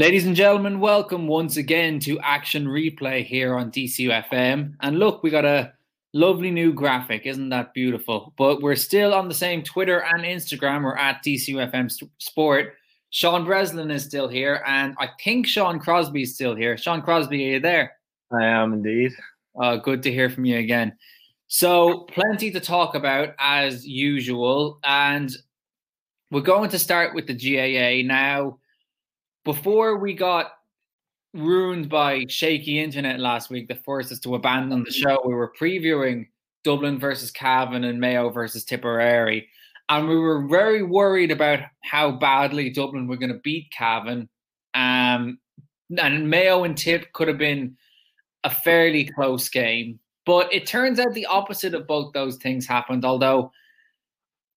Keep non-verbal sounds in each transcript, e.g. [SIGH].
Ladies and gentlemen, welcome once again to Action Replay here on DCUFM. And look, we got a lovely new graphic. Isn't that beautiful? But we're still on the same Twitter and Instagram. We're at DCUFM Sport. Sean Breslin is still here. And I think Sean Crosby is still here. Sean Crosby, are you there? I am indeed. Uh, good to hear from you again. So, plenty to talk about as usual. And we're going to start with the GAA now before we got ruined by shaky internet last week that forced us to abandon the show, we were previewing Dublin versus Cavan and Mayo versus Tipperary. And we were very worried about how badly Dublin were going to beat Cavan. Um, and Mayo and Tip could have been a fairly close game. But it turns out the opposite of both those things happened, although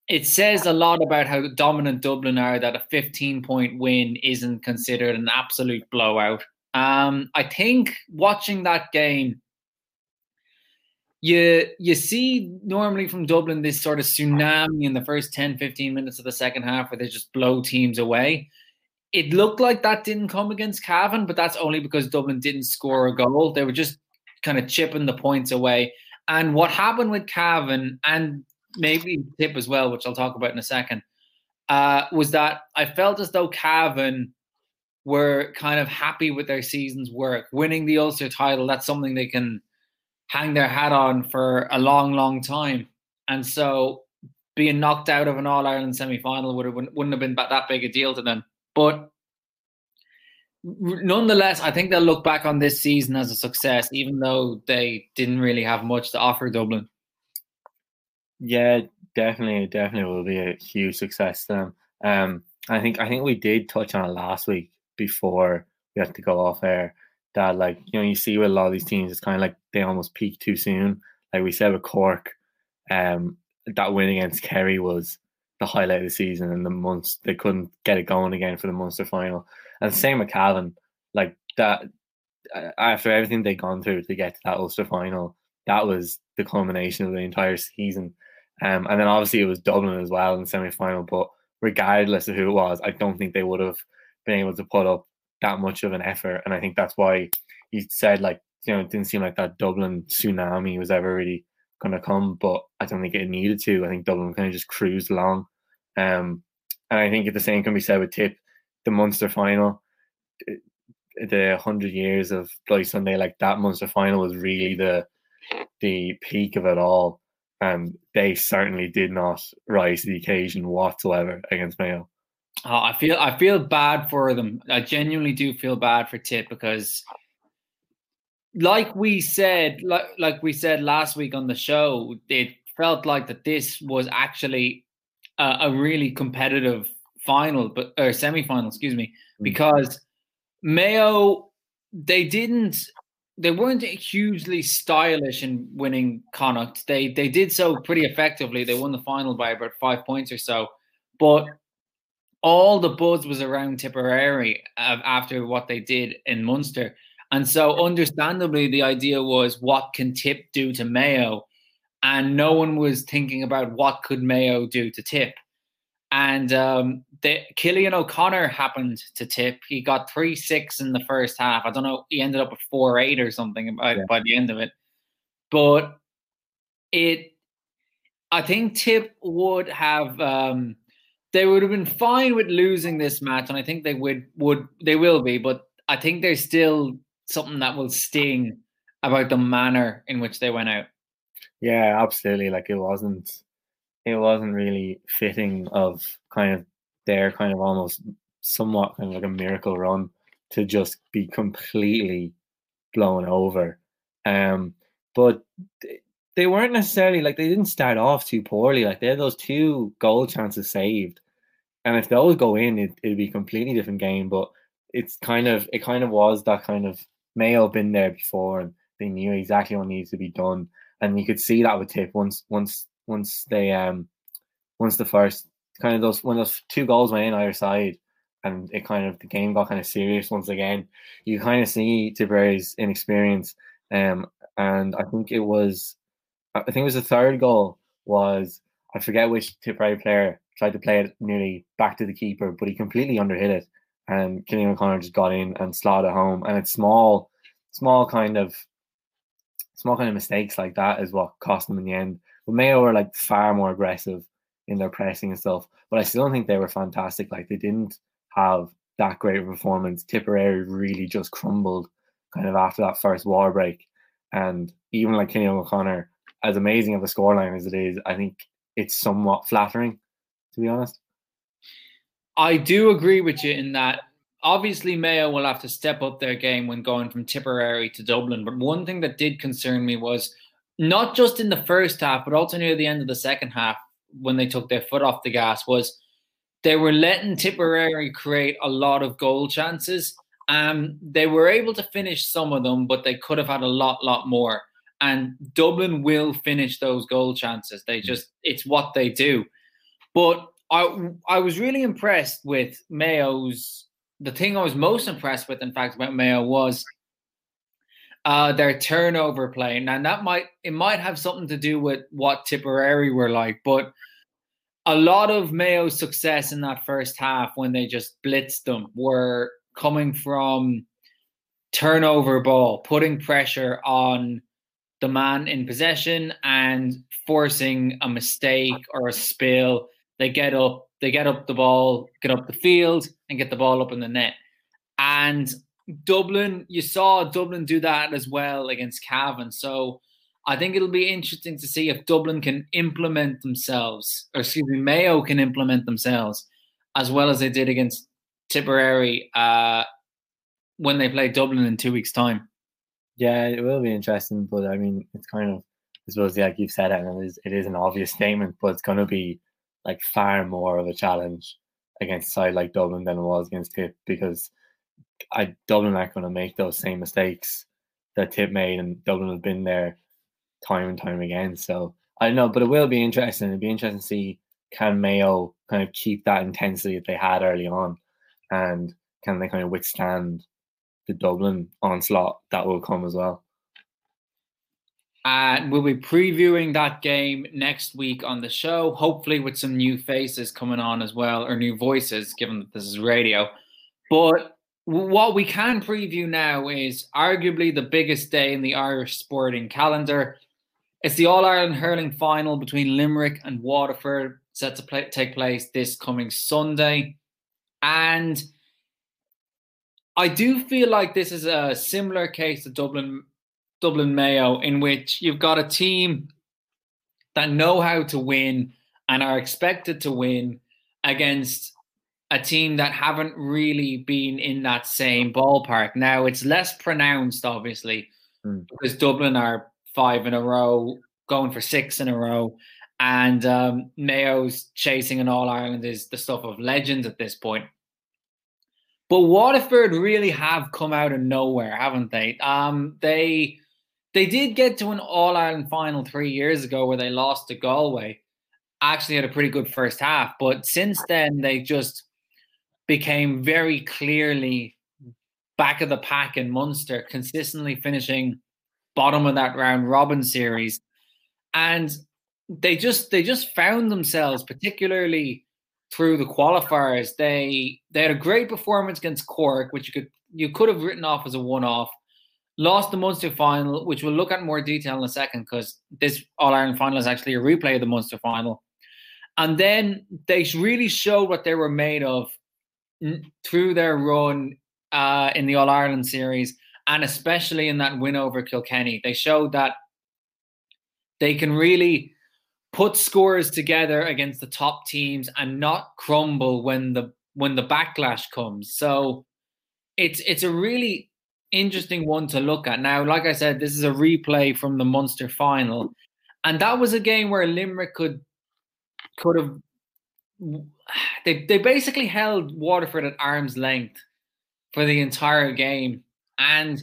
it says a lot about how dominant Dublin are that a 15 point win isn't considered an absolute blowout. Um, I think watching that game, you you see normally from Dublin this sort of tsunami in the first 10, 15 minutes of the second half where they just blow teams away. It looked like that didn't come against Cavan, but that's only because Dublin didn't score a goal. They were just kind of chipping the points away. And what happened with Cavan and maybe tip as well, which I'll talk about in a second, uh, was that I felt as though Cavan were kind of happy with their season's work. Winning the Ulster title, that's something they can hang their hat on for a long, long time. And so being knocked out of an All Ireland semi final would have, wouldn't have been that big a deal to them. But nonetheless, I think they'll look back on this season as a success, even though they didn't really have much to offer Dublin. Yeah, definitely, definitely will be a huge success to them. Um, I think I think we did touch on it last week before we had to go off air. That like you know you see with a lot of these teams, it's kind of like they almost peak too soon. Like we said with Cork, um, that win against Kerry was the highlight of the season, and the months they couldn't get it going again for the Munster final. And same with Cavan, like that after everything they'd gone through to get to that Ulster final, that was the culmination of the entire season. Um, and then obviously it was Dublin as well in the semi final. But regardless of who it was, I don't think they would have been able to put up that much of an effort. And I think that's why he said, like, you know, it didn't seem like that Dublin tsunami was ever really going to come. But I don't think it needed to. I think Dublin kind of just cruised along. Um, and I think the same can be said with Tip, the Munster final. The 100 years of Bloody Sunday, like that Munster final was really the the peak of it all and they certainly did not rise to the occasion whatsoever against Mayo. Oh, I feel I feel bad for them. I genuinely do feel bad for Tip because, like we said, like like we said last week on the show, it felt like that this was actually a, a really competitive final, but or semi final, excuse me, mm. because Mayo they didn't they weren't hugely stylish in winning Connacht. They they did so pretty effectively. They won the final by about five points or so, but all the buzz was around Tipperary uh, after what they did in Munster, and so understandably, the idea was what can Tip do to Mayo, and no one was thinking about what could Mayo do to Tip. And um, the, Cillian O'Connor happened to tip. He got three six in the first half. I don't know. He ended up with four eight or something by, yeah. by the end of it. But it, I think Tip would have. Um, they would have been fine with losing this match, and I think they would would they will be. But I think there's still something that will sting about the manner in which they went out. Yeah, absolutely. Like it wasn't it wasn't really fitting of kind of their kind of almost somewhat kind of like a miracle run to just be completely blown over. Um, but they weren't necessarily like they didn't start off too poorly. Like they had those two goal chances saved, and if those go in, it, it'd be a completely different game. But it's kind of it kind of was that kind of Mayo been there before, and they knew exactly what needs to be done, and you could see that with Tip once once once they um once the first kind of those when those two goals went in either side and it kind of the game got kind of serious once again. You kind of see Tipperary's inexperience. Um and I think it was I think it was the third goal was I forget which Tipperary player tried to play it nearly back to the keeper, but he completely underhit it and Cillian O'Connor just got in and slotted home. And it's small, small kind of small kind of mistakes like that is what cost them in the end. But Mayo were like far more aggressive in their pressing and stuff. But I still don't think they were fantastic. Like they didn't have that great performance. Tipperary really just crumbled kind of after that first war break. And even like Cillian O'Connor, as amazing of a scoreline as it is, I think it's somewhat flattering, to be honest. I do agree with you in that obviously Mayo will have to step up their game when going from Tipperary to Dublin. But one thing that did concern me was not just in the first half, but also near the end of the second half when they took their foot off the gas was they were letting Tipperary create a lot of goal chances. Um, they were able to finish some of them, but they could have had a lot, lot more. And Dublin will finish those goal chances. They just, it's what they do. But I, I was really impressed with Mayo's. The thing I was most impressed with, in fact, about Mayo was uh, their turnover play. and that might it might have something to do with what Tipperary were like, but a lot of Mayo's success in that first half when they just blitzed them were coming from turnover ball, putting pressure on the man in possession and forcing a mistake or a spill. They get up, they get up the ball, get up the field, and get the ball up in the net. And Dublin, you saw Dublin do that as well against Cavan. So I think it'll be interesting to see if Dublin can implement themselves, or excuse me, Mayo can implement themselves as well as they did against Tipperary uh, when they play Dublin in two weeks' time. Yeah, it will be interesting, but I mean, it's kind of, I suppose, like you've said it, and it is, it is an obvious statement, but it's going to be like far more of a challenge against a side like Dublin than it was against Tip because I Dublin aren't going to make those same mistakes that Tip made, and Dublin have been there time and time again. So I don't know, but it will be interesting. It'll be interesting to see can Mayo kind of keep that intensity that they had early on, and can they kind of withstand the Dublin onslaught that will come as well. And we'll be previewing that game next week on the show, hopefully with some new faces coming on as well, or new voices, given that this is radio. But what we can preview now is arguably the biggest day in the Irish sporting calendar. It's the All Ireland hurling final between Limerick and Waterford, set to play, take place this coming Sunday. And I do feel like this is a similar case to Dublin Dublin Mayo, in which you've got a team that know how to win and are expected to win against a team that haven't really been in that same ballpark. Now it's less pronounced, obviously, mm. because Dublin are five in a row, going for six in a row. And um, Mayo's chasing an All Ireland is the stuff of legends at this point. But Waterford really have come out of nowhere, haven't they? Um, they they did get to an All Ireland final three years ago where they lost to Galway. Actually, had a pretty good first half, but since then they just became very clearly back of the pack in Munster, consistently finishing bottom of that round robin series, and they just they just found themselves, particularly through the qualifiers. They they had a great performance against Cork, which you could you could have written off as a one off. Lost the Munster final, which we'll look at more detail in a second, because this All Ireland final is actually a replay of the Munster final. And then they really showed what they were made of through their run uh, in the All Ireland series and especially in that win over Kilkenny. They showed that they can really put scores together against the top teams and not crumble when the when the backlash comes. So it's it's a really interesting one to look at. Now, like I said, this is a replay from the Munster final, and that was a game where Limerick could could have [SIGHS] they they basically held Waterford at arm's length for the entire game and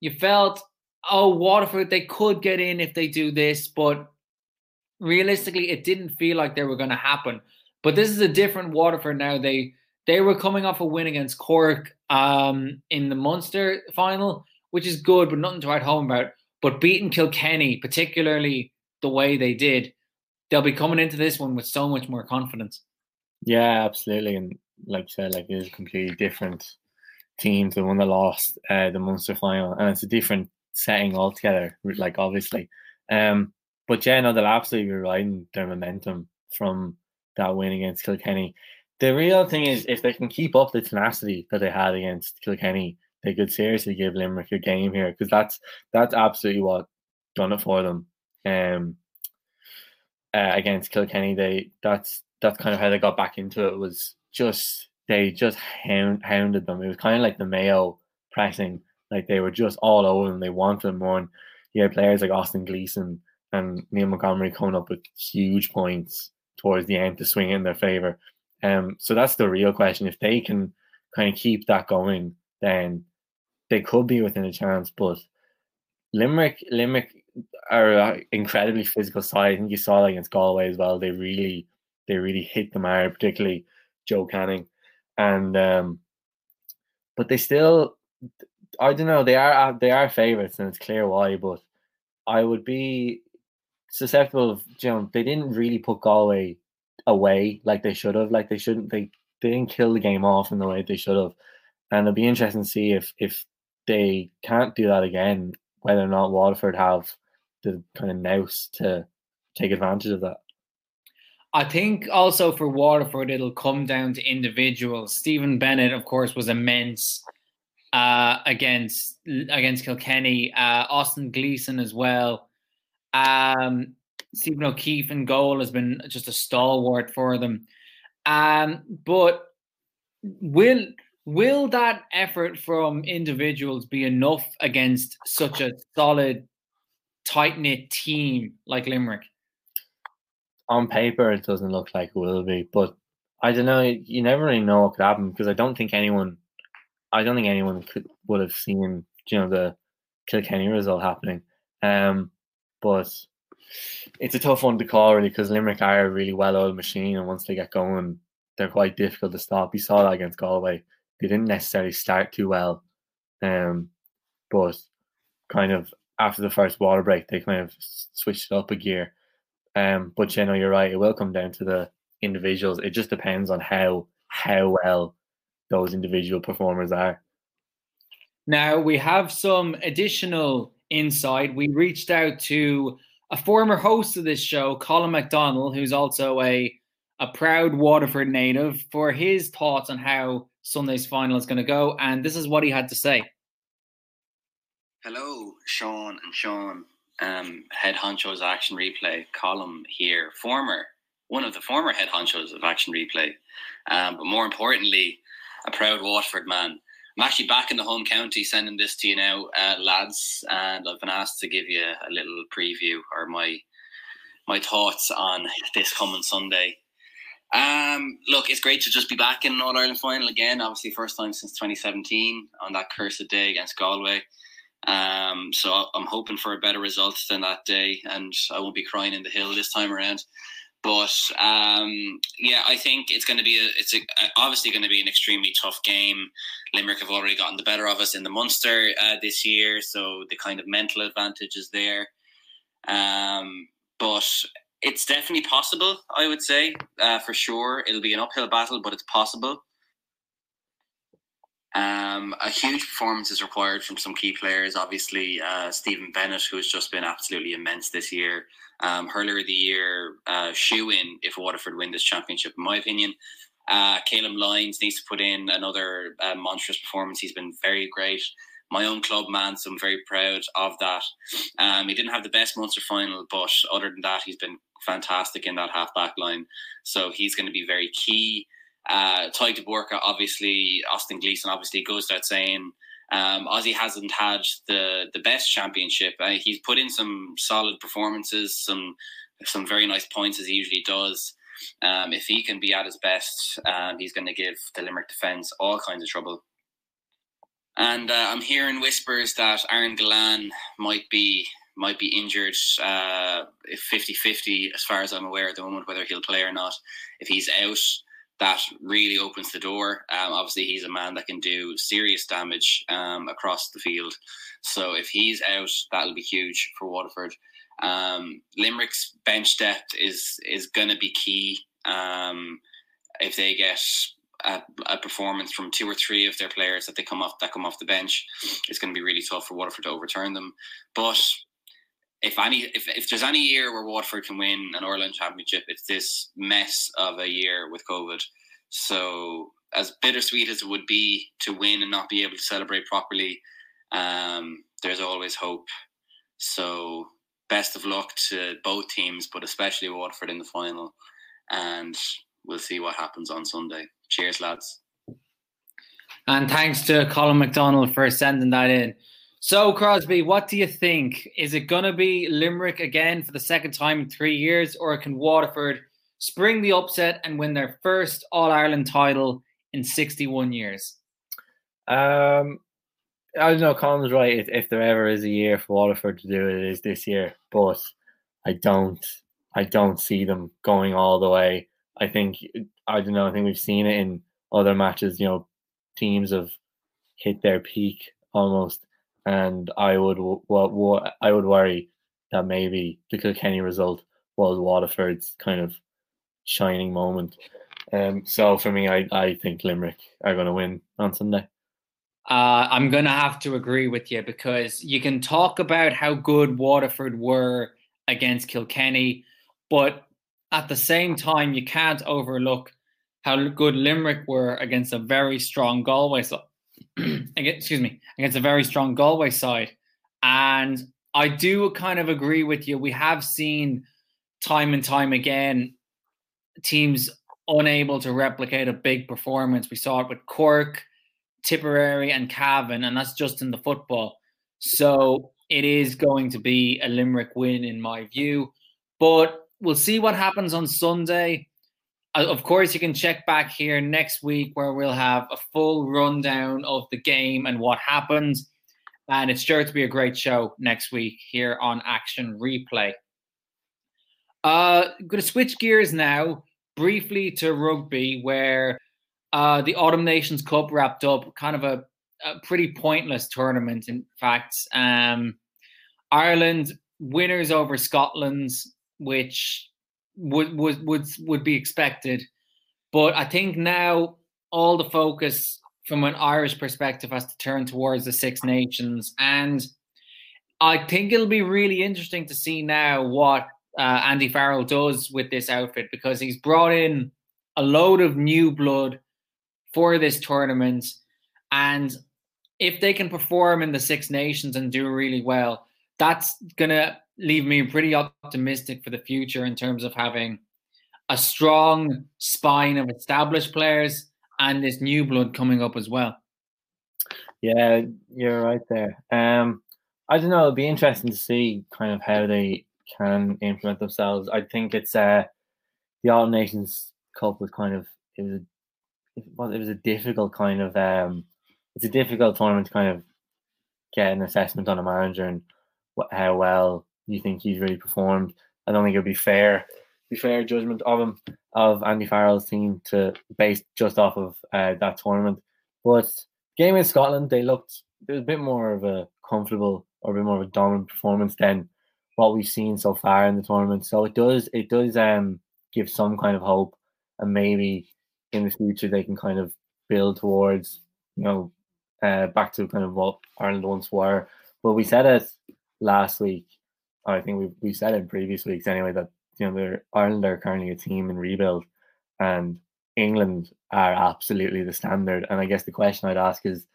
you felt, oh, Waterford, they could get in if they do this, but realistically, it didn't feel like they were going to happen. But this is a different Waterford now. They they were coming off a win against Cork um, in the Munster final, which is good, but nothing to write home about. But beating Kilkenny, particularly the way they did, they'll be coming into this one with so much more confidence. Yeah, absolutely. And like you said, like it is a completely different team to the one that lost uh, the Munster final, and it's a different setting altogether. Like obviously, um, but yeah, no, they'll absolutely be riding their momentum from that win against Kilkenny. The real thing is if they can keep up the tenacity that they had against Kilkenny, they could seriously give Limerick a game here because that's that's absolutely what done it for them. Um, uh, against Kilkenny, they that's that's kind of how they got back into it. Was just they just hound, hounded them. It was kind of like the Mayo pressing, like they were just all over them. They wanted more. And you had players like Austin Gleeson and Neil Montgomery coming up with huge points towards the end to swing in their favor. Um, so that's the real question. If they can kind of keep that going, then they could be within a chance. But Limerick, Limerick are an incredibly physical side. I think you saw that against Galway as well. They really, they really hit the mark, particularly Joe Canning, and um, but they still, I don't know. They are they are favourites, and it's clear why. But I would be susceptible of you know they didn't really put Galway away like they should have. Like they shouldn't. They, they didn't kill the game off in the way they should have. And it'll be interesting to see if if they can't do that again, whether or not Waterford have the kind of nous to take advantage of that. I think also for Waterford, it'll come down to individuals. Stephen Bennett, of course, was immense uh, against against Kilkenny. Uh, Austin Gleeson as well. Um, Stephen O'Keeffe in goal has been just a stalwart for them. Um, but will will that effort from individuals be enough against such a solid, tight knit team like Limerick? On paper, it doesn't look like it will be, but I don't know. You never really know what could happen because I don't think anyone, I don't think anyone could would have seen you know the Kilkenny result happening. Um, but it's a tough one to call really because Limerick are a really well oiled machine, and once they get going, they're quite difficult to stop. You saw that against Galway; they didn't necessarily start too well, um, but kind of after the first water break, they kind of switched up a gear. Um, but you know, you're right; it will come down to the individuals. It just depends on how how well those individual performers are. Now we have some additional insight. We reached out to a former host of this show, Colin McDonald, who's also a a proud Waterford native, for his thoughts on how Sunday's final is going to go, and this is what he had to say. Hello, Sean and Sean, um, head honchos Action Replay. Colin here, former one of the former head honchos of Action Replay, um, but more importantly, a proud Waterford man. I'm actually back in the home county sending this to you now, uh, lads, and I've been asked to give you a little preview or my my thoughts on this coming Sunday. Um, look, it's great to just be back in an All Ireland final again. Obviously, first time since 2017 on that cursed day against Galway. Um, so I'm hoping for a better result than that day, and I won't be crying in the hill this time around. But um, yeah, I think it's going to be a, it's a, obviously going to be an extremely tough game. Limerick have already gotten the better of us in the Munster uh, this year, so the kind of mental advantage is there. Um, but it's definitely possible. I would say uh, for sure it'll be an uphill battle, but it's possible. Um, a huge performance is required from some key players. Obviously, uh, Stephen Bennett, who has just been absolutely immense this year. Um, hurler of the year, uh, shoe in if Waterford win this championship, in my opinion. Uh, Calum Lyons needs to put in another uh, monstrous performance. He's been very great. My own club man, so I'm very proud of that. Um, he didn't have the best Munster final, but other than that, he's been fantastic in that half back line. So he's going to be very key. Uh, Tadhg de Búrca, obviously, Austin Gleeson, obviously, goes without saying. Um, Ozzy hasn't had the the best championship. Uh, he's put in some solid performances, some some very nice points as he usually does. Um, if he can be at his best, um, he's going to give the Limerick defence all kinds of trouble. And uh, I'm hearing whispers that Aaron Gillane might be might be injured uh, 50-50 as far as I'm aware at the moment, whether he'll play or not. If he's out, that really opens the door. Um, obviously, he's a man that can do serious damage um, across the field. So if he's out, that'll be huge for Waterford. Um, Limerick's bench depth is is going to be key. Um, if they get a, a, performance from two or three of their players that they come off that come off the bench, it's going to be really tough for Waterford to overturn them. But if any if, if there's any year where Waterford can win an Ireland championship, it's this mess of a year with COVID. So as bittersweet as it would be to win and not be able to celebrate properly, um, there's always hope. So best of luck to both teams, but especially Waterford in the final. And we'll see what happens on Sunday. Cheers, lads. And thanks to Colin McDonald for sending that in. So, Crosby, what do you think? Is it going to be Limerick again for the second time in three years, or can Waterford spring the upset and win their first All Ireland title in 61 years? Um, I don't know. Colin's right. If, there ever is a year for Waterford to do it, it is this year. But I don't. I don't see them going all the way. I think I don't know. I think we've seen it in other matches. You know, teams have hit their peak almost, and I would what I would worry that maybe the Kilkenny result was Waterford's kind of shining moment. Um, so for me, I, I think Limerick are going to win on Sunday. Uh, I'm going to have to agree with you because you can talk about how good Waterford were against Kilkenny, but at the same time, you can't overlook how good Limerick were against a very strong Galway side. [CLEARS THROAT] excuse me, against a very strong Galway side. And I do kind of agree with you. We have seen time and time again teams unable to replicate a big performance. We saw it with Cork, Tipperary, and Cavan, and that's just in the football. So it is going to be a Limerick win, in my view. But we'll see what happens on Sunday. Uh, of course, you can check back here next week where we'll have a full rundown of the game and what happened. And it's sure to be a great show next week here on Action Replay. Uh, I'm going to switch gears now briefly to rugby, where uh, the Autumn Nations Cup wrapped up, kind of a, a pretty pointless tournament, in fact. Um, Ireland winners over Scotland's, which would would would would be expected, but I think now all the focus from an Irish perspective has to turn towards the Six Nations, and I think it'll be really interesting to see now what uh, Andy Farrell does with this outfit because he's brought in a load of new blood for this tournament. And if they can perform in the Six Nations and do really well, that's to leave me pretty optimistic for the future in terms of having a strong spine of established players and this new blood coming up as well. Yeah, you're right there. Um, I don't know. It'll be interesting to see kind of how they can implement themselves. I think it's uh, the All Nations Cup was kind of it was a, it was it was a difficult kind of um, it's a difficult tournament to kind of get an assessment on a manager and what, how well you think he's really performed. I don't think it would be fair be fair judgment of him of Andy Farrell's team to base just off of uh, that tournament. But game in Scotland, they looked was a bit more of a comfortable or a bit more of a dominant performance than what we've seen so far in the tournament. So it does it does um give some kind of hope, and maybe in the future they can kind of build towards you know uh, back to kind of what Ireland once were. But we said it last week. I think we we said in previous weeks anyway that you know they're, Ireland are currently a team in rebuild, and England are absolutely the standard. And I guess the question I'd ask is,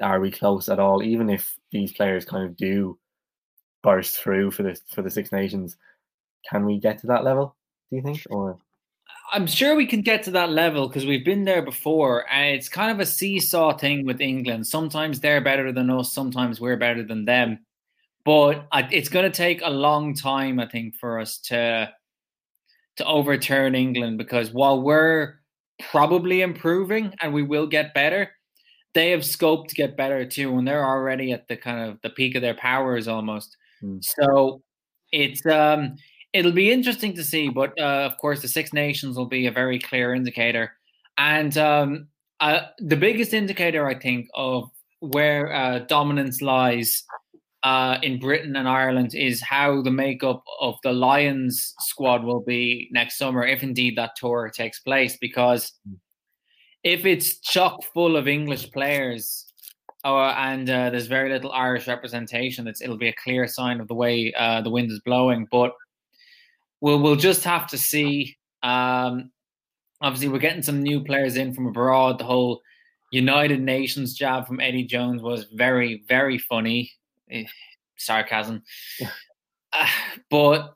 are we close at all? Even if these players kind of do burst through for the for the Six Nations. Can we get to that level? Do you think, or? I'm sure we can get to that level because we've been there before, and it's kind of a seesaw thing with England. Sometimes they're better than us, sometimes we're better than them. But it's going to take a long time, I think, for us to to overturn England because while we're probably improving and we will get better, they have scope to get better too, and they're already at the kind of the peak of their powers almost. Mm. So it's um it'll be interesting to see, but uh, of course the Six Nations will be a very clear indicator, and um, uh, the biggest indicator I think of where uh, dominance lies uh, in Britain and Ireland is how the makeup of the Lions squad will be next summer, if indeed that tour takes place, because. Mm. if it's chock full of English players, oh, and uh, there's very little Irish representation, it's, it'll be a clear sign of the way uh, the wind is blowing. But we'll we'll just have to see. Um, obviously, we're getting some new players in from abroad. The whole United Nations jab from Eddie Jones was very very funny. Eh, sarcasm, uh, [LAUGHS] [SIGHS] but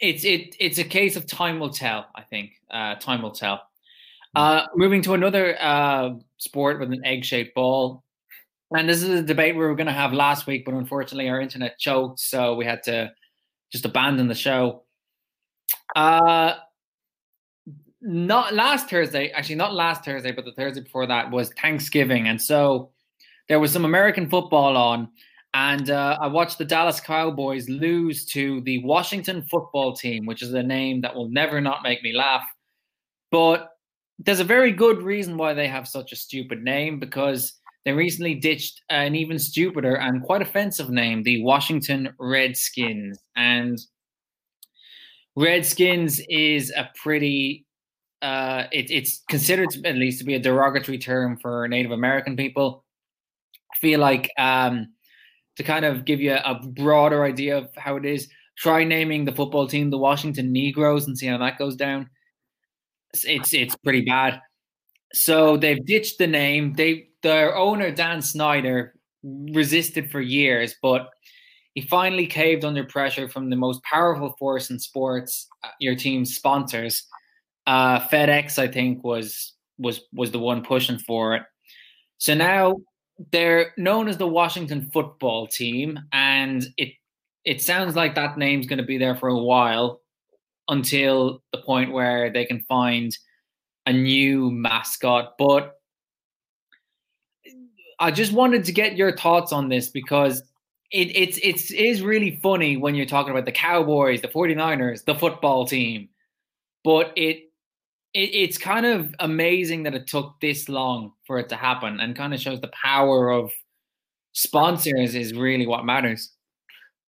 it's it it's a case of time will tell. I think uh, time will tell. Uh, moving to another uh, sport with an egg-shaped ball, and this is a debate we were going to have last week, but unfortunately our internet choked, so we had to just abandon the show. Uh, not last Thursday, actually not last Thursday, but the Thursday before that was Thanksgiving, and so there was some American football on, and uh, I watched the Dallas Cowboys lose to the Washington Football Team, which is a name that will never not make me laugh. But there's a very good reason why they have such a stupid name because they recently ditched an even stupider and quite offensive name, the Washington Redskins. And Redskins is a pretty uh, it, it's considered at least to be a derogatory term for Native American people. I feel like um, to kind of give you a broader idea of how it is, try naming the football team the Washington Negroes and see how that goes down. It's it's pretty bad. So they've ditched the name. They their owner Dan Snyder resisted for years, but he finally caved under pressure from the most powerful force in sports, uh, your team's sponsors. Uh, FedEx, I think, was was was the one pushing for it. So now they're known as the Washington Football Team, and it it sounds like that name's going to be there for a while until the point where they can find a new mascot. But I just wanted to get your thoughts on this because it, it's it's it is really funny when you're talking about the Cowboys, the 49ers, the football team. But it, it it's kind of amazing that it took this long for it to happen and kind of shows the power of sponsors is really what matters.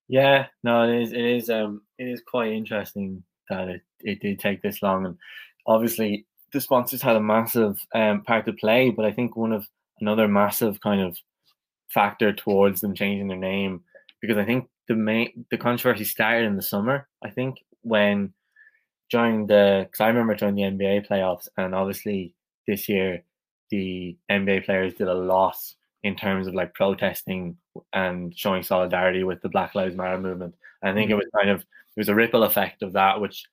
Yeah, no, it is it is um it is quite interesting that it, it did take this long. And obviously, the sponsors had a massive um, part to play, but I think one of another massive kind of factor towards them changing their name because I think the main the controversy started in the summer. I think when during the because I remember during the NBA playoffs, and obviously this year the NBA players did a lot in terms of like protesting and showing solidarity with the Black Lives Matter movement. And I think it mm. was kind of it was a ripple effect of that, which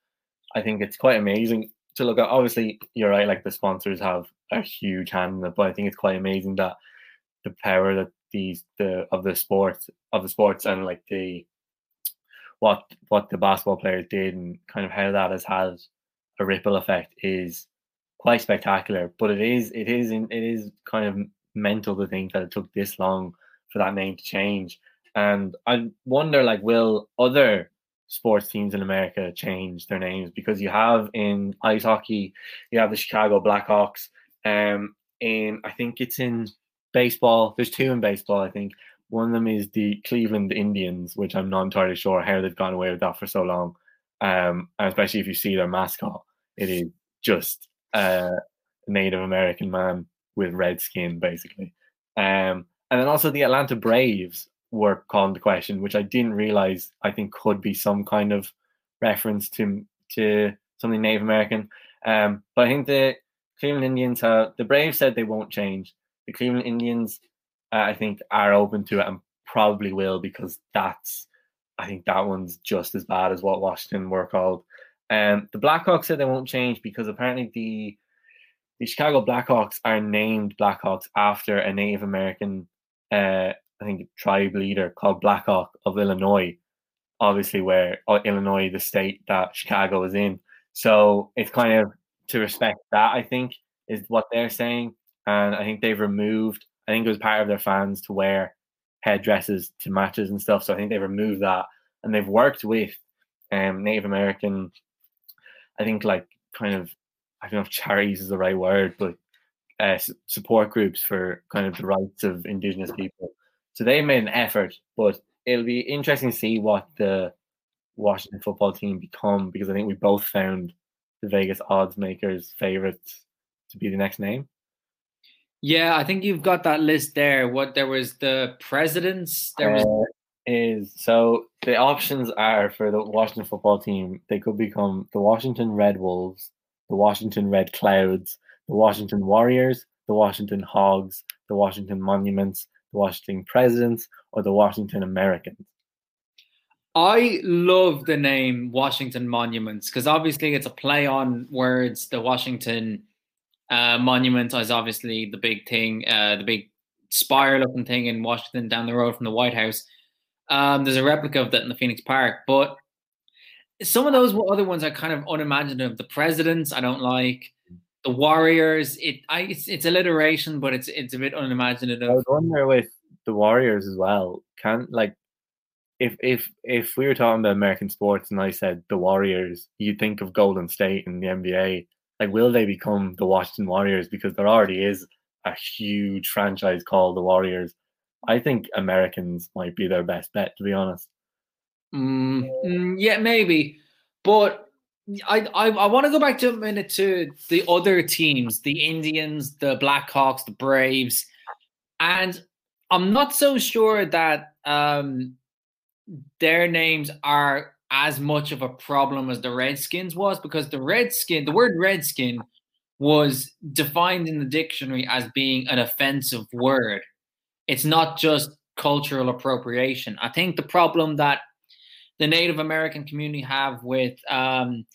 I think it's quite amazing to look at. Obviously, you're right; like the sponsors have a huge hand in it, but I think it's quite amazing that the power that these the of the sports of the sports and like the what what the basketball players did and kind of how that has had a ripple effect is quite spectacular. But it is it is it is kind of mental to think that it took this long for that name to change. And I wonder, like, will other sports teams in America change their names because you have in ice hockey, you have the Chicago Blackhawks. Um, in I think it's in baseball. There's two in baseball. I think one of them is the Cleveland Indians, which I'm not entirely sure how they've gone away with that for so long. Um, especially if you see their mascot, it is just a Native American man with red skin, basically. Um, and then also the Atlanta Braves, were called the question, which I didn't realize I think could be some kind of reference to to something Native American. Um, but I think the Cleveland Indians have the Braves said they won't change. The Cleveland Indians, I think, are open to it and probably will because that's I think that one's just as bad as what Washington were called. Um, the Blackhawks said they won't change because apparently the the Chicago Blackhawks are named Blackhawks after a Native American uh, I think tribe leader called Blackhawk of Illinois, obviously where uh, Illinois, the state that Chicago is in. So it's kind of to respect that, I think, is what they're saying. And I think they've removed, I think it was part of their fans to wear headdresses to matches and stuff. So I think they've removed that. And they've worked with um, Native American, I think like kind of, I don't know if charities is the right word, but uh, support groups for kind of the rights of Indigenous people so they made an effort, but it'll be interesting to see what the Washington football team become because I think we both found the Vegas odds makers favorites to be the next name. Yeah, I think you've got that list there. What there was the presidents. There was Uh, is so the options are for the Washington football team. They could become the Washington Red Wolves, the Washington Red Clouds, the Washington Warriors, the Washington Hogs, the Washington Monuments, the Washington Presidents, or the Washington Americans. I love the name Washington Monuments because obviously it's a play on words. The Washington uh, Monument is obviously the big thing, uh, the big spire looking thing in Washington down the road from the White House. Um, there's a replica of that in the Phoenix Park, but some of those other ones are kind of unimaginative. The presidents, I don't like. The Warriors, it I it's, it's alliteration, but it's it's a bit unimaginative. I was wondering with the Warriors as well. Can like if if if we were talking about American sports and I said the Warriors, you'd think of Golden State in the NBA. Like, will they become the Washington Warriors? Because there already is a huge franchise called the Warriors. I think Americans might be their best bet, to be honest. Mm, mm, yeah, maybe, but I I, I want to go back to a minute to the other teams, the Indians, the Blackhawks, the Braves, and I'm not so sure that um, their names are as much of a problem as the Redskins was because the Redskin, the word Redskin, was defined in the dictionary as being an offensive word. It's not just cultural appropriation. I think the problem that the Native American community have with um,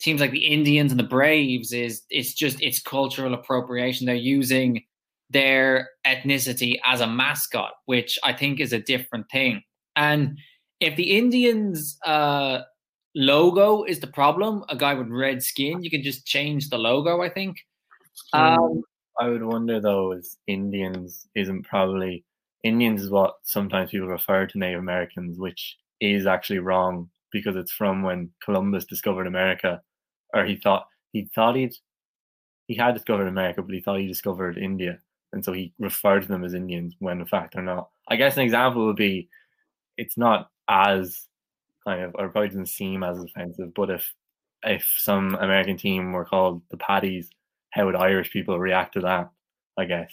teams like the Indians and the Braves is it's just it's cultural appropriation. They're using their ethnicity as a mascot, which I think is a different thing. And if the Indians uh, logo is the problem, a guy with red skin, you can just change the logo. I think. Um, I would wonder though, is Indians isn't probably Indians is what sometimes people refer to Native Americans, which is actually wrong because it's from when Columbus discovered America, or he thought he thought he'd he had discovered America, but he thought he discovered India, and so he referred to them as Indians when in fact they're not. I guess an example would be, it's not as kind of, or probably doesn't seem as offensive, but if if some American team were called the Paddies, how would Irish people react to that? I guess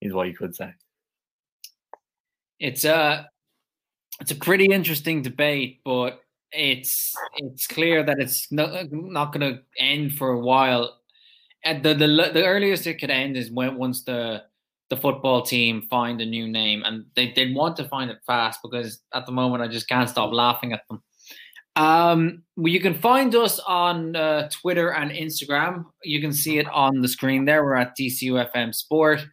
is what you could say. It's a it's a pretty interesting debate, but it's it's clear that it's not, not going to end for a while. At the, the the earliest it could end is when once the the football team find a new name, and they they want to find it fast because at the moment I just can't stop laughing at them. Um, well, you can find us on uh, Twitter and Instagram. You can see it on the screen there. We're at DCUFM Sport.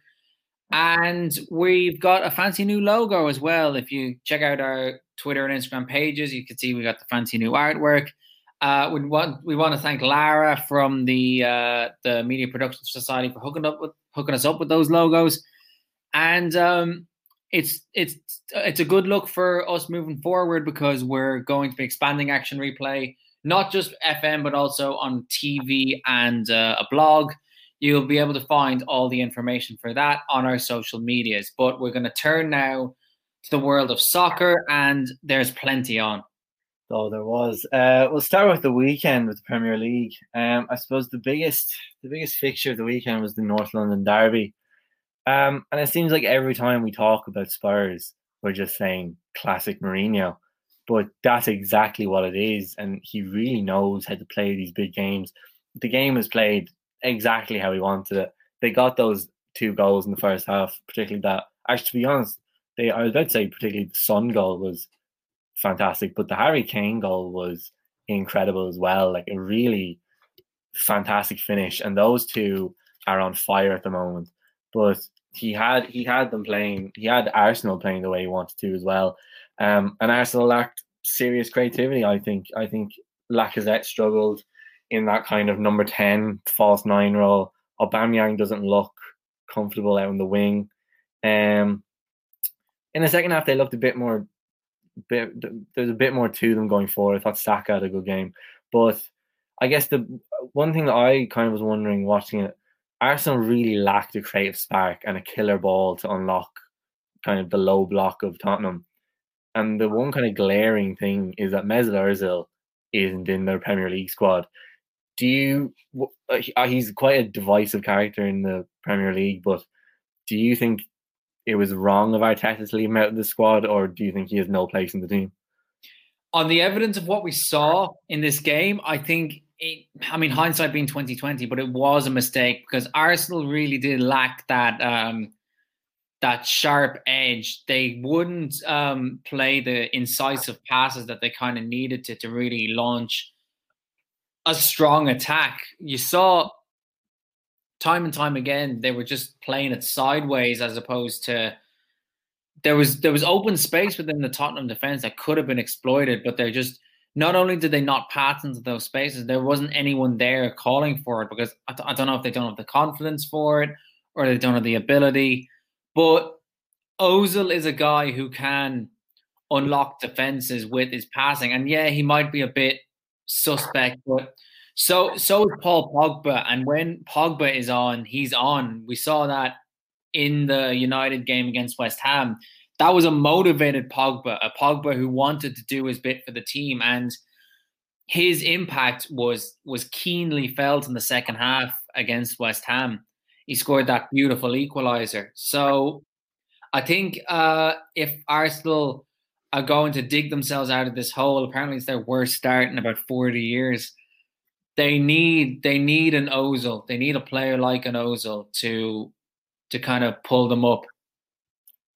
And we've got a fancy new logo as well. If you check out our Twitter and Instagram pages, you can see we got the fancy new artwork. Uh, we want we want to thank Lara from the uh, the Media Production Society for hooking up with hooking us up with those logos, and um, it's it's it's a good look for us moving forward because we're going to be expanding Action Replay not just FM but also on TV and uh, a blog. You'll be able to find all the information for that on our social medias. But we're going to turn now to the world of soccer, and there's plenty on. Oh, there was. Uh, we'll start with the weekend with the Premier League. Um, I suppose the biggest the biggest fixture of the weekend was the North London Derby. Um, and it seems like every time we talk about Spurs, we're just saying classic Mourinho. But that's exactly what it is. And he really knows how to play these big games. The game was played exactly how he wanted it. They got those two goals in the first half, particularly that. Actually, to be honest, they I was about to say particularly the Son goal was fantastic, but the Harry Kane goal was incredible as well. Like a really fantastic finish, and those two are on fire at the moment. But he had he had them playing. He had Arsenal playing the way he wanted to as well. Um, and Arsenal lacked serious creativity. I think. I think Lacazette struggled in that kind of number ten false nine role. Aubameyang doesn't look comfortable out in the wing. Um, in the second half, they looked a bit more. Bit, there's a bit more to them going forward. I thought Saka had a good game, but I guess the one thing that I kind of was wondering watching it Arsenal really lacked a creative spark and a killer ball to unlock kind of the low block of Tottenham. And the one kind of glaring thing is that Mesut Ozil isn't in their Premier League squad. Do you? Uh, he's quite a divisive character in the Premier League, but do you think it was wrong of Arteta to leave him out of the squad, or do you think he has no place in the team? On the evidence of what we saw in this game, I think it, I mean hindsight being twenty twenty, but it was a mistake because Arsenal really did lack that um, that sharp edge. They wouldn't um, play the incisive passes that they kind of needed to to really launch a strong attack. You saw time and time again they were just playing it sideways as opposed to there was there was open space within the Tottenham defense that could have been exploited, but they're just not only did they not pass into those spaces, there wasn't anyone there calling for it because I, I don't know if they don't have the confidence for it or they don't have the ability. But Ozil is a guy who can unlock defenses with his passing, and yeah, he might be a bit suspect, but so so is Paul Pogba, and when Pogba is on, he's on. We saw that in the United game against West Ham. That was a motivated Pogba, a Pogba who wanted to do his bit for the team, and his impact was was keenly felt in the second half against West Ham. He scored that beautiful equalizer. So I think uh, if Arsenal are going to dig themselves out of this hole, apparently it's their worst start in about 40 years they need they need an Ozil. They need a player like an Ozil to to kind of pull them up.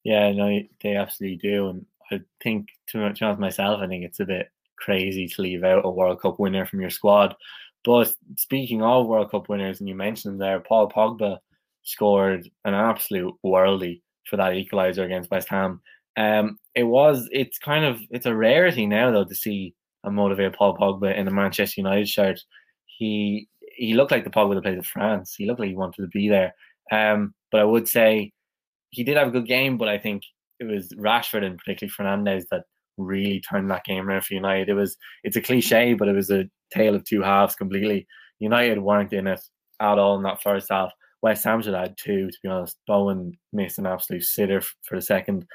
Yeah, no, they absolutely do, and I think to be honest myself, I think it's a bit crazy to leave out a World Cup winner from your squad. But speaking of World Cup winners, and you mentioned there, Paul Pogba scored an absolute worldie for that equaliser against West Ham. Um, it was it's kind of it's a rarity now though to see a motivated Paul Pogba in a Manchester United shirt he he looked like the Pogba that played for France. He looked like he wanted to be there. Um, but I would say he did have a good game, but I think it was Rashford and particularly Fernandes that really turned that game around for United. It was it's a cliche, but it was a tale of two halves completely. United weren't in it at all in that first half. West Ham should have had two, to be honest. Bowen missed an absolute sitter for the second.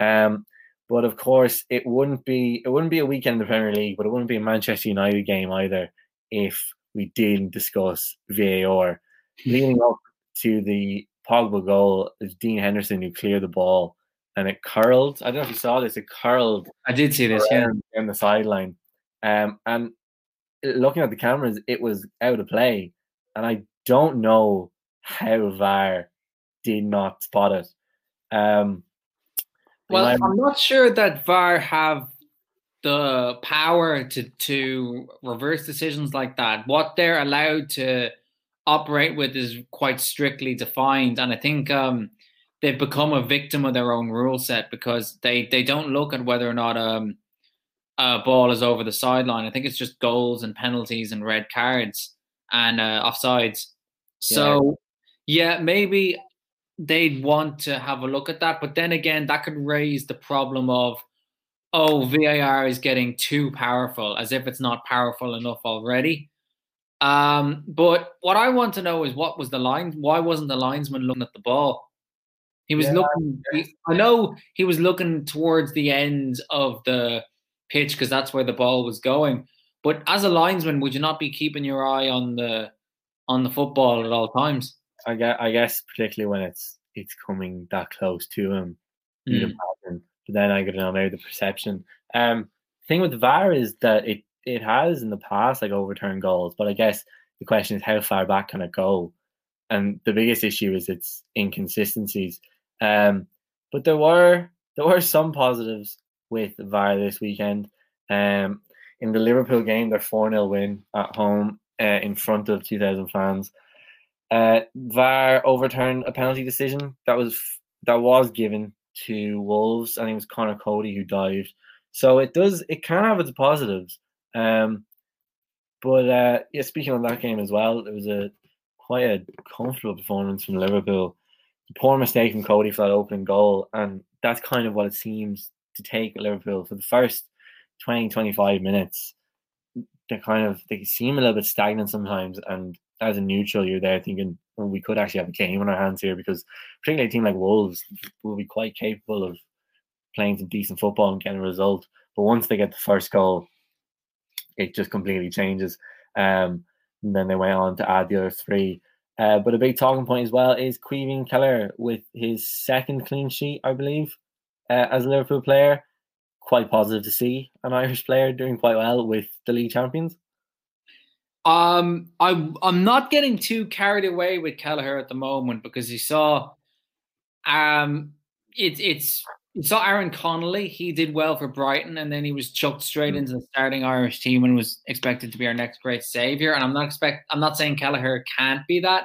Um, but of course, it wouldn't be it wouldn't be a weekend in the Premier League, but it wouldn't be a Manchester United game either if we didn't discuss VAR. Leading up to the Pogba goal, it's Dean Henderson who cleared the ball and it curled. I don't know if you saw this, it curled. I did see this, yeah. On the sideline. Um, and looking at the cameras, it was out of play. And I don't know how VAR did not spot it. Um, well, I'm not sure that VAR have the power to to reverse decisions like that. What they're allowed to operate with is quite strictly defined, and I think um, they've become a victim of their own rule set because they they don't look at whether or not um, a ball is over the sideline. I think it's just goals and penalties and red cards and uh, offsides. So yeah, maybe they'd want to have a look at that, but then again, that could raise the problem of oh, VAR is getting too powerful, as if it's not powerful enough already. Um, but what I want to know is what was the line? Why wasn't the linesman looking at the ball? He was yeah, looking. He, I know he was looking towards the end of the pitch because that's where the ball was going. But as a linesman, would you not be keeping your eye on the on the football at all times? I guess, I guess particularly when it's it's coming that close to him, mm but then I to know maybe the perception. Um, thing with VAR is that it it has in the past like overturned goals, but I guess the question is how far back can it go? And the biggest issue is its inconsistencies. Um, but there were there were some positives with VAR this weekend. Um, in the Liverpool game, their 4 0 win at home uh, in front of 2,000 fans. Uh, VAR overturned a penalty decision that was that was given to Wolves. I think it was Conor Coady who dived. So it does it can have its positives. Um, but uh, yeah, speaking on that game as well, it was a quite a comfortable performance from Liverpool. A poor mistake from Coady for that opening goal, and that's kind of what it seems to take Liverpool for the first 20, 25 minutes. They kind of they seem a little bit stagnant sometimes, and as a neutral, you're there thinking, well, we could actually have a game on our hands here because particularly a team like Wolves will be quite capable of playing some decent football and getting a result. But once they get the first goal, it just completely changes. Um, and then they went on to add the other three. Uh, but a big talking point as well is Caoimhín Kelleher with his second clean sheet, I believe, uh, as a Liverpool player. Quite positive to see an Irish player doing quite well with the league champions. Um, I I'm not getting too carried away with Kelleher at the moment because you saw, um, it's it's you saw Aaron Connolly. He did well for Brighton, and then he was chucked straight mm. into the starting Irish team and was expected to be our next great savior. And I'm not expect I'm not saying Kelleher can't be that,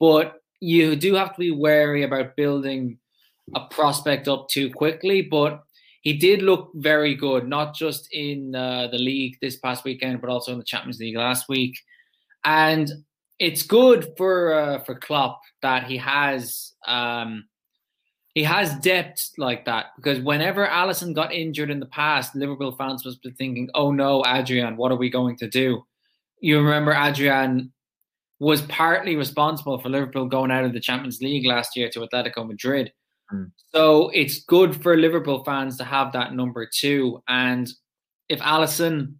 but you do have to be wary about building a prospect up too quickly. But he did look very good, not just in uh, the league this past weekend, but also in the Champions League last week. And it's good for uh, for Klopp that he has um, he has depth like that because whenever Alisson got injured in the past, Liverpool fans must be thinking, "Oh no, Adrian, what are we going to do?" You remember Adrian was partly responsible for Liverpool going out of the Champions League last year to Atletico Madrid Mm. So it's good for Liverpool fans to have that number two. And if Alisson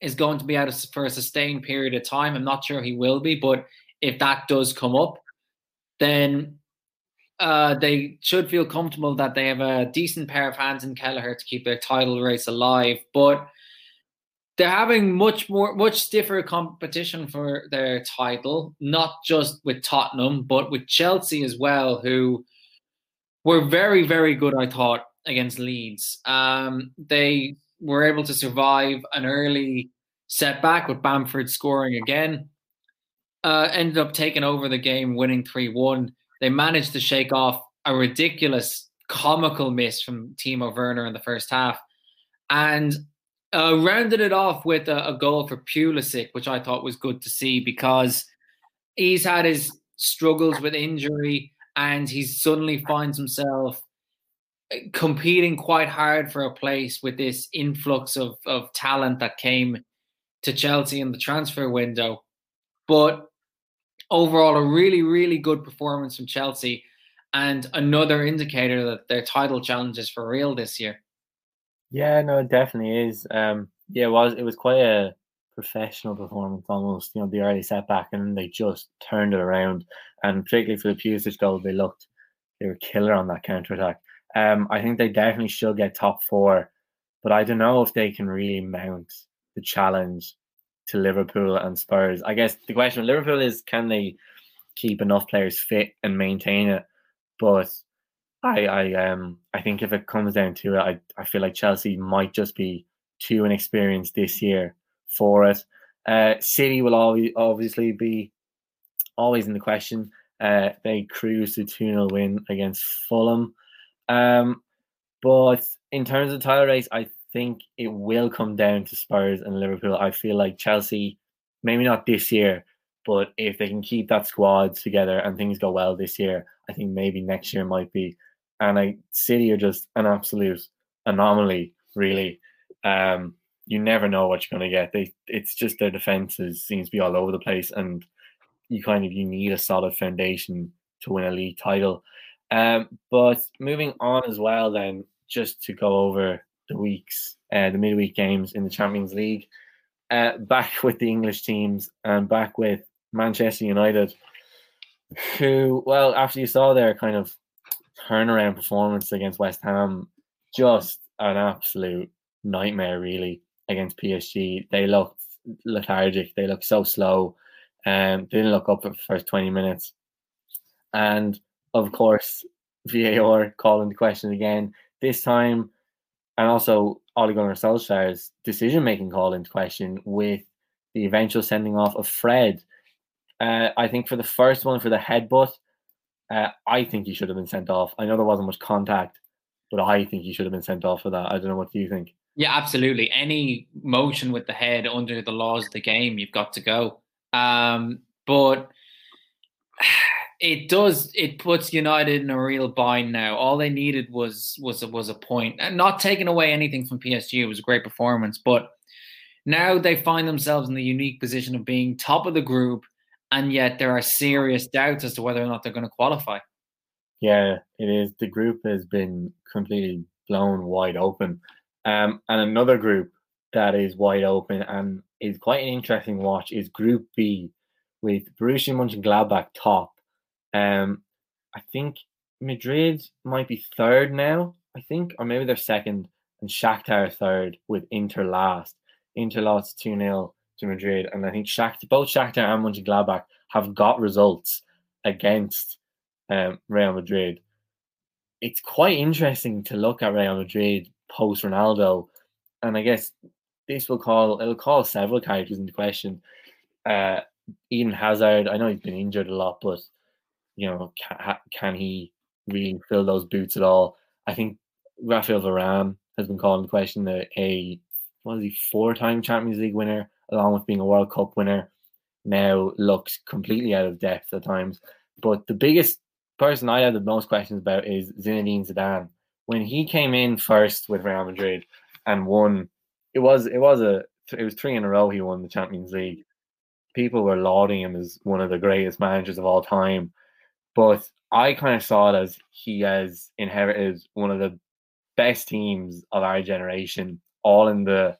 is going to be out for a sustained period of time, I'm not sure he will be, but if that does come up, then uh, they should feel comfortable that they have a decent pair of hands in Kelleher to keep their title race alive. But they're having much more, much stiffer competition for their title, not just with Tottenham, but with Chelsea as well, who were very, very good, I thought, against Leeds. Um, they were able to survive an early setback with Bamford scoring again. Uh, ended up taking over the game, winning 3 1. They managed to shake off a ridiculous, comical miss from Timo Werner in the first half and uh, rounded it off with a, a goal for Pulisic, which I thought was good to see because he's had his struggles with injury and he suddenly finds himself eh, competing quite hard for a place with this influx of, of talent that came to Chelsea in the transfer window. But overall, a really, really good performance from Chelsea and another indicator that their title challenge is for real this year. Yeah, no, it definitely is. Um, yeah, it was it was quite a professional performance almost, you know, the early setback and they just turned it around. And particularly for the Pulisic goal, they looked they were killer on that counter attack. Um, I think they definitely should get top four, but I don't know if they can really mount the challenge to Liverpool and Spurs. I guess the question with Liverpool is can they keep enough players fit and maintain it? But I I um I think if it comes down to it, I, I feel like Chelsea might just be too inexperienced this year for it. Uh, City will always obviously be always in the question. Uh, they cruise to 2 0 win against Fulham. Um, but in terms of the title race, I think it will come down to Spurs and Liverpool. I feel like Chelsea, maybe not this year, but if they can keep that squad together and things go well this year, I think maybe next year might be. And I City are just an absolute anomaly, really. Um, you never know what you're going to get. They, it's just their defenses seems to be all over the place, and you kind of you need a solid foundation to win a league title. Um, but moving on as well, then just to go over the weeks, uh, the midweek games in the Champions League, uh, back with the English teams and back with Manchester United, who, well, after you saw their kind of turnaround performance against West Ham, just an absolute nightmare, really against PSG. They looked lethargic. They looked so slow. Um, didn't look up for the first 20 minutes. And of course, [LAUGHS] VAR calling the question again. This time, and also Ole Gunnar Solskjaer's decision making call into question with the eventual sending off of Fred. Uh, I think for the first one, for the headbutt, uh, I think he should have been sent off. I know there wasn't much contact, but I think he should have been sent off for that. I don't know what do you think. Yeah, absolutely. Any motion with the head under the laws of the game, you've got to go. Um, but it does it puts United in a real bind now. All they needed was was was a point, and not taking away anything from PSG. It was a great performance, but now they find themselves in the unique position of being top of the group, and yet there are serious doubts as to whether or not they're going to qualify. Yeah, it is. The group has been completely blown wide open. Um, and another group that is wide open and is quite an interesting watch is Group B, with Borussia Mönchengladbach top. Um, I think Madrid might be third now. I think, or maybe they're second, and Shakhtar third with Inter last. Inter lost two 0 to Madrid, and I think Shakhtar, both Shakhtar and Mönchengladbach have got results against um, Real Madrid. It's quite interesting to look at Real Madrid post Ronaldo, and I guess this will call it'll call several characters into question. Uh, Eden Hazard, I know he's been injured a lot, but you know, can, can he really fill those boots at all? I think Rafael Varane has been called into question. A, a was he four-time Champions League winner, along with being a World Cup winner, now looks completely out of depth at times. But the biggest person I have the most questions about is Zinedine Zidane. When he came in first with Real Madrid and won, it was it was a it was three in a row he won the Champions League. People were lauding him as one of the greatest managers of all time. But I kind of saw it as he has inherited one of the best teams of our generation, all in the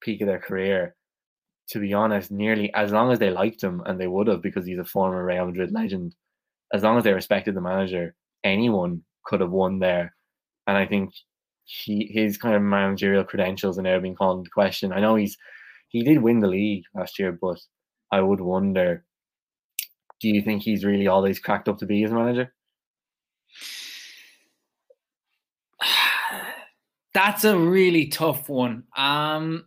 peak of their career. To be honest, nearly as long as they liked him, and they would have because he's a former Real Madrid legend, as long as they respected the manager, anyone could have won there. And I think he his kind of managerial credentials are now being called into question. I know he's he did win the league last year, but I would wonder do you think he's really all he's cracked up to be as a manager? [SIGHS] That's a really tough one. Um,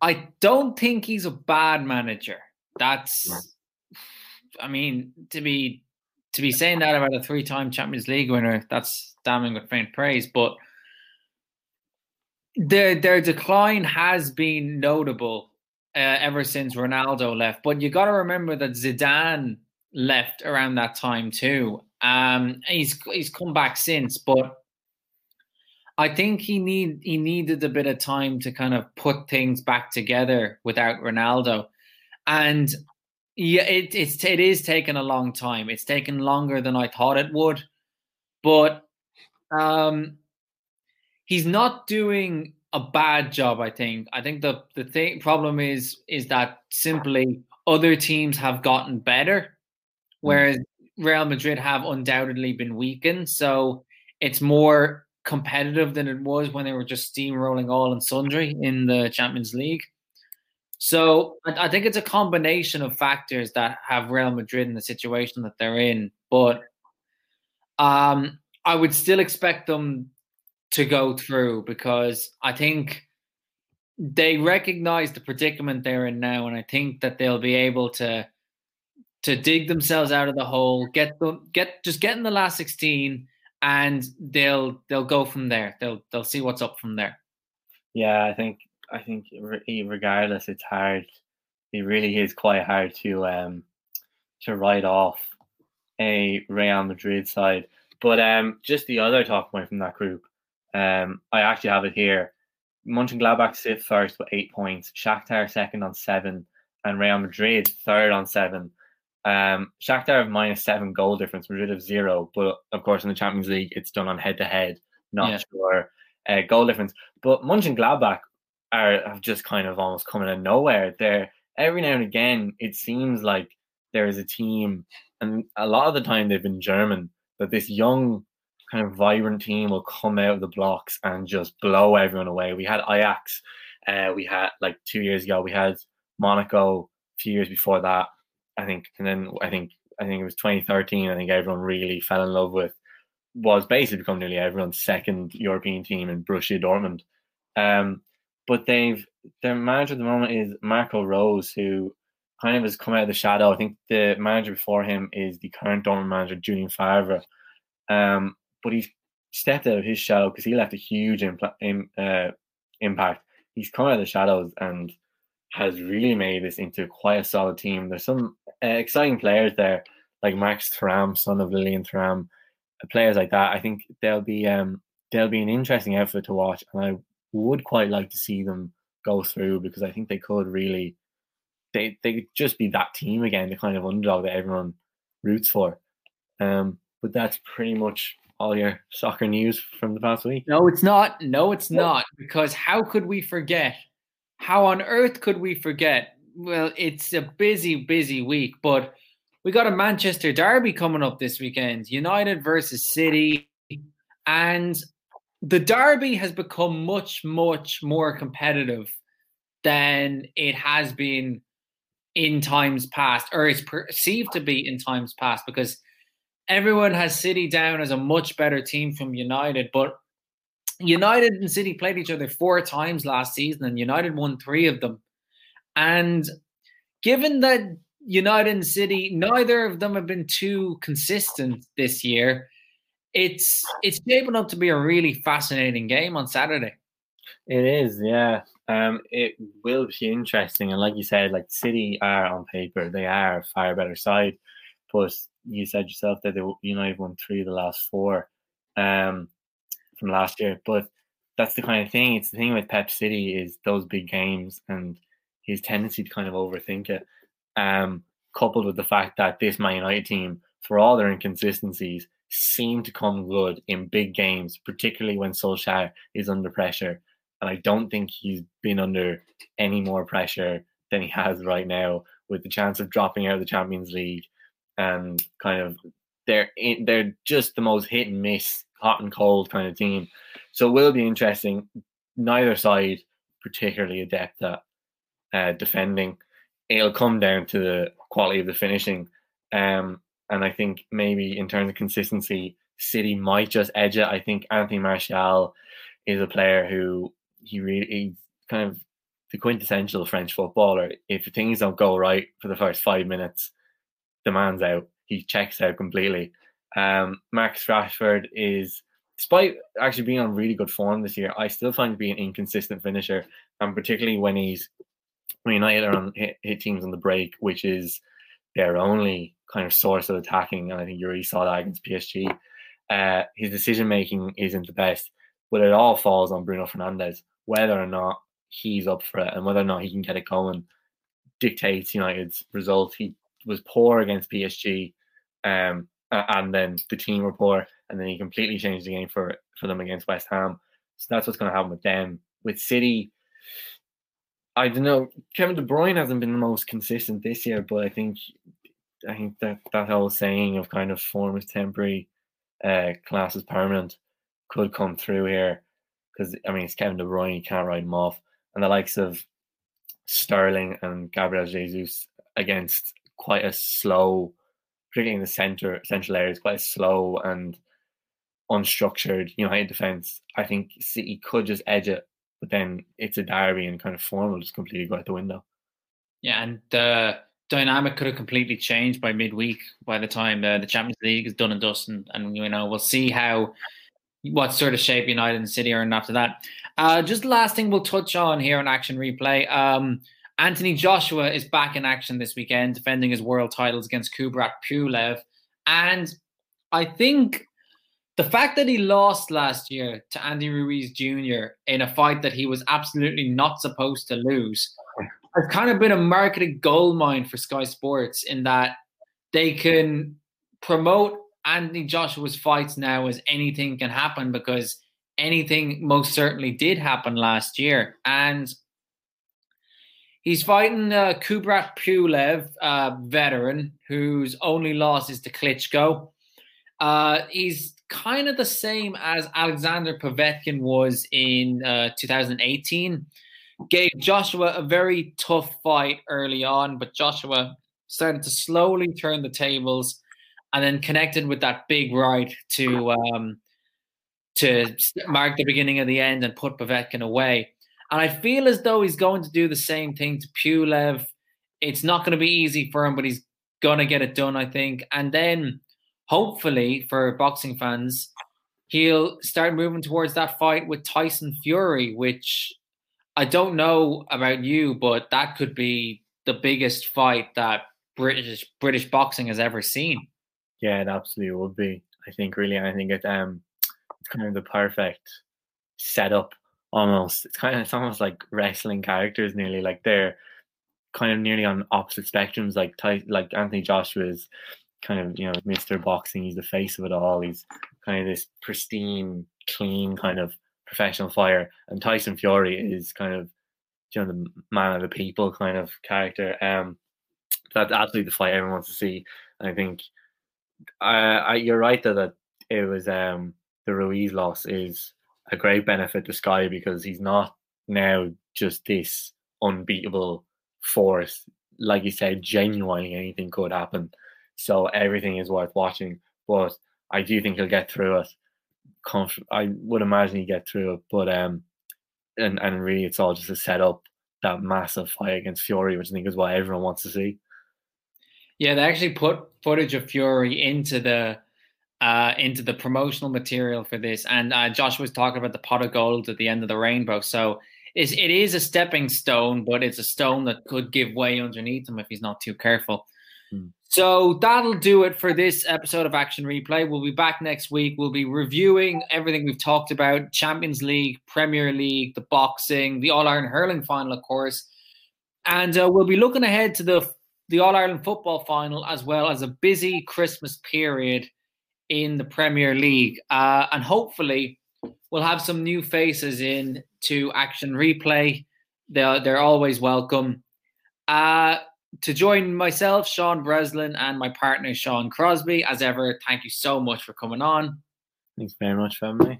I don't think he's a bad manager. That's, I mean, to be to be saying that about a three-time Champions League winner, that's damning with faint praise. But their their decline has been notable uh, ever since Ronaldo left. But you got to remember that Zidane left around that time too. Um, he's he's come back since, but I think he need he needed a bit of time to kind of put things back together without Ronaldo, and yeah, it, it's it is taken a long time. It's taken longer than I thought it would, but um, he's not doing a bad job. I think. I think the the thing problem is is that simply other teams have gotten better, hmm. whereas Real Madrid have undoubtedly been weakened. So it's more competitive than it was when they were just steamrolling all and sundry in the Champions League. So I, think it's a combination of factors that have Real Madrid in the situation that they're in. But um, I would still expect them to go through because I think they recognize the predicament they're in now, and I think that they'll be able to to dig themselves out of the hole, get them get just get in the last sixteen, and they'll they'll go from there. They'll they'll see what's up from there. Yeah, I think I think regardless, it's hard. It really is quite hard to um to write off a Real Madrid side. But um, just the other talk point from that group, um, I actually have it here. Mönchengladbach sit first with eight points, Shakhtar second on seven, and Real Madrid third on seven. Um, Shakhtar have minus seven goal difference, Madrid have zero. But of course, in the Champions League, it's done on head to head, not yeah. sure uh, goal difference. But Mönchengladbach are have just kind of almost coming out of nowhere. There, every now and again, it seems like there is a team, and a lot of the time they've been German, that this young kind of vibrant team will come out of the blocks and just blow everyone away. We had Ajax, uh, we had like two years ago, we had Monaco a few years before that, I think, and then I think I think it was 2013. I think everyone really fell in love with was basically become nearly everyone's second European team in Borussia Dortmund. Um, but they've their manager at the moment is Marco Rose, who kind of has come out of the shadow. I think the manager before him is the current Dortmund manager, Julian Favre. Um, but he's stepped out of his shadow because he left a huge impl- uh, impact. He's come out of the shadows and has really made this into quite a solid team. There's some uh, exciting players there, like Max Thuram, son of Lilian Thuram, uh, players like that. I think they'll be um, they'll be an interesting outfit to watch, and I would quite like to see them go through because I think they could really they they could just be that team again, the kind of underdog that everyone roots for. Um, but that's pretty much all your soccer news from the past week? No, it's not. No, it's not. Because how could we forget? How on earth could we forget well, it's a busy, busy week, but we got a Manchester Derby coming up this weekend. United versus City, and the Derby has become much, much more competitive than it has been in times past, or is perceived to be in times past, because everyone has City down as a much better team from United, but United and City played each other four times last season, and United won three of them. And given that United and City, neither of them have been too consistent this year, it's it's shaping up to be a really fascinating game on Saturday. It is, yeah. Um, it will be interesting, and like you said, like City are on paper, they are a far better side. But you said yourself that they United won three of the last four um, from last year. But that's the kind of thing. It's the thing with Pep City is those big games and his tendency to kind of overthink it. Um, coupled with the fact that this Man United team, for all their inconsistencies, seem to come good in big games, particularly when Solskjaer is under pressure. And I don't think he's been under any more pressure than he has right now, with the chance of dropping out of the Champions League and kind of they're in, they're just the most hit and miss, hot and cold kind of team. So it will be interesting. Neither side particularly adept at uh, defending. It'll come down to the quality of the finishing. Um, and I think maybe in terms of consistency, City might just edge it. I think Anthony Martial is a player who he really he's kind of the quintessential French footballer. If things don't go right for the first five minutes, the man's out. He checks out completely. Um, Marcus Rashford is, despite actually being on really good form this year, I still find to be an inconsistent finisher, and particularly when he's when United are on hit, hit teams on the break, which is their only kind of source of attacking, and I think you already saw that against PSG. Uh, his decision making isn't the best, but it all falls on Bruno Fernandes Whether or not he's up for it and whether or not he can get it going dictates United's result. He was poor against PSG, um, and then the team were poor, and then he completely changed the game for for them against West Ham. So that's what's going to happen with them. With City, I don't know. Kevin De Bruyne hasn't been the most consistent this year, but I think I think that that whole saying of kind of form is temporary, uh, class is permanent, could come through here. Because I mean, it's Kevin De Bruyne, you can't write him off, and the likes of Sterling and Gabriel Jesus against quite a slow, particularly in the center central areas, quite a slow and unstructured United defense. I think City could just edge it, but then it's a derby and kind of form will just completely go out the window. Yeah, and the dynamic could have completely changed by midweek. By the time uh, the Champions League is done and dusted, and, and you know we'll see how what sort of shape United and City are in after that. Uh, just last thing we'll touch on here on Action Replay. Um, Anthony Joshua is back in action this weekend, defending his world titles against Kubrat Pulev. And I think the fact that he lost last year to Andy Ruiz Jr. in a fight that he was absolutely not supposed to lose has kind of been a marketing goldmine for Sky Sports in that they can promote Anthony Joshua's fights now as anything can happen because anything most certainly did happen last year. And He's fighting uh, Kubrat Pulev, uh, veteran, whose only loss is to Klitschko. Uh, he's kind of the same as Alexander Povetkin was in uh, 2018. Gave Joshua a very tough fight early on, but Joshua started to slowly turn the tables and then connected with that big right to um, to mark the beginning of the end and put Povetkin away. And I feel as though he's going to do the same thing to Pulev. It's not going to be easy for him, but he's going to get it done, I think. And then hopefully for boxing fans, he'll start moving towards that fight with Tyson Fury, which I don't know about you, but that could be the biggest fight that British British boxing has ever seen. Yeah, it absolutely would be. I think really, I think it um it's kind of the perfect setup almost it's kind of it's almost like wrestling characters nearly like they're kind of nearly on opposite spectrums like like Anthony Joshua is kind of you know Mr. Boxing he's the face of it all he's kind of this pristine clean kind of professional fighter and Tyson Fury is kind of you know the man of the people kind of character. Um, that's absolutely the fight everyone wants to see. And I think I, I you're right that, that it was um the Ruiz loss is a great benefit to Sky because he's not now just this unbeatable force. Like you said, genuinely anything could happen. So everything is worth watching. But I do think he'll get through it. I would imagine he get through it, but um, and and really, it's all just to set up that massive fight against Fury, which I think is what everyone wants to see. Yeah, they actually put footage of Fury into the uh, into the promotional material for this, and uh, Josh was talking about the pot of gold at the end of the rainbow. So it is a stepping stone, but it's a stone that could give way underneath him if he's not too careful. Hmm. So that'll do it for this episode of Action Replay. We'll be back next week. We'll be reviewing everything we've talked about Champions League, Premier League, the boxing, the All Ireland hurling final, of course. And uh, we'll be looking ahead to the, the All Ireland football final as well as a busy Christmas period in the Premier League. Uh, and hopefully, we'll have some new faces in to Action Replay. They're, they're always welcome. Uh, to join myself, Sean Breslin, and my partner, Sean Crosby. As ever, thank you so much for coming on. Thanks very much, family.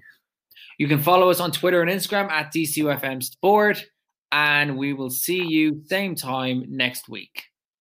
You can follow us on Twitter and Instagram at DCUFM Sport, and we will see you same time next week.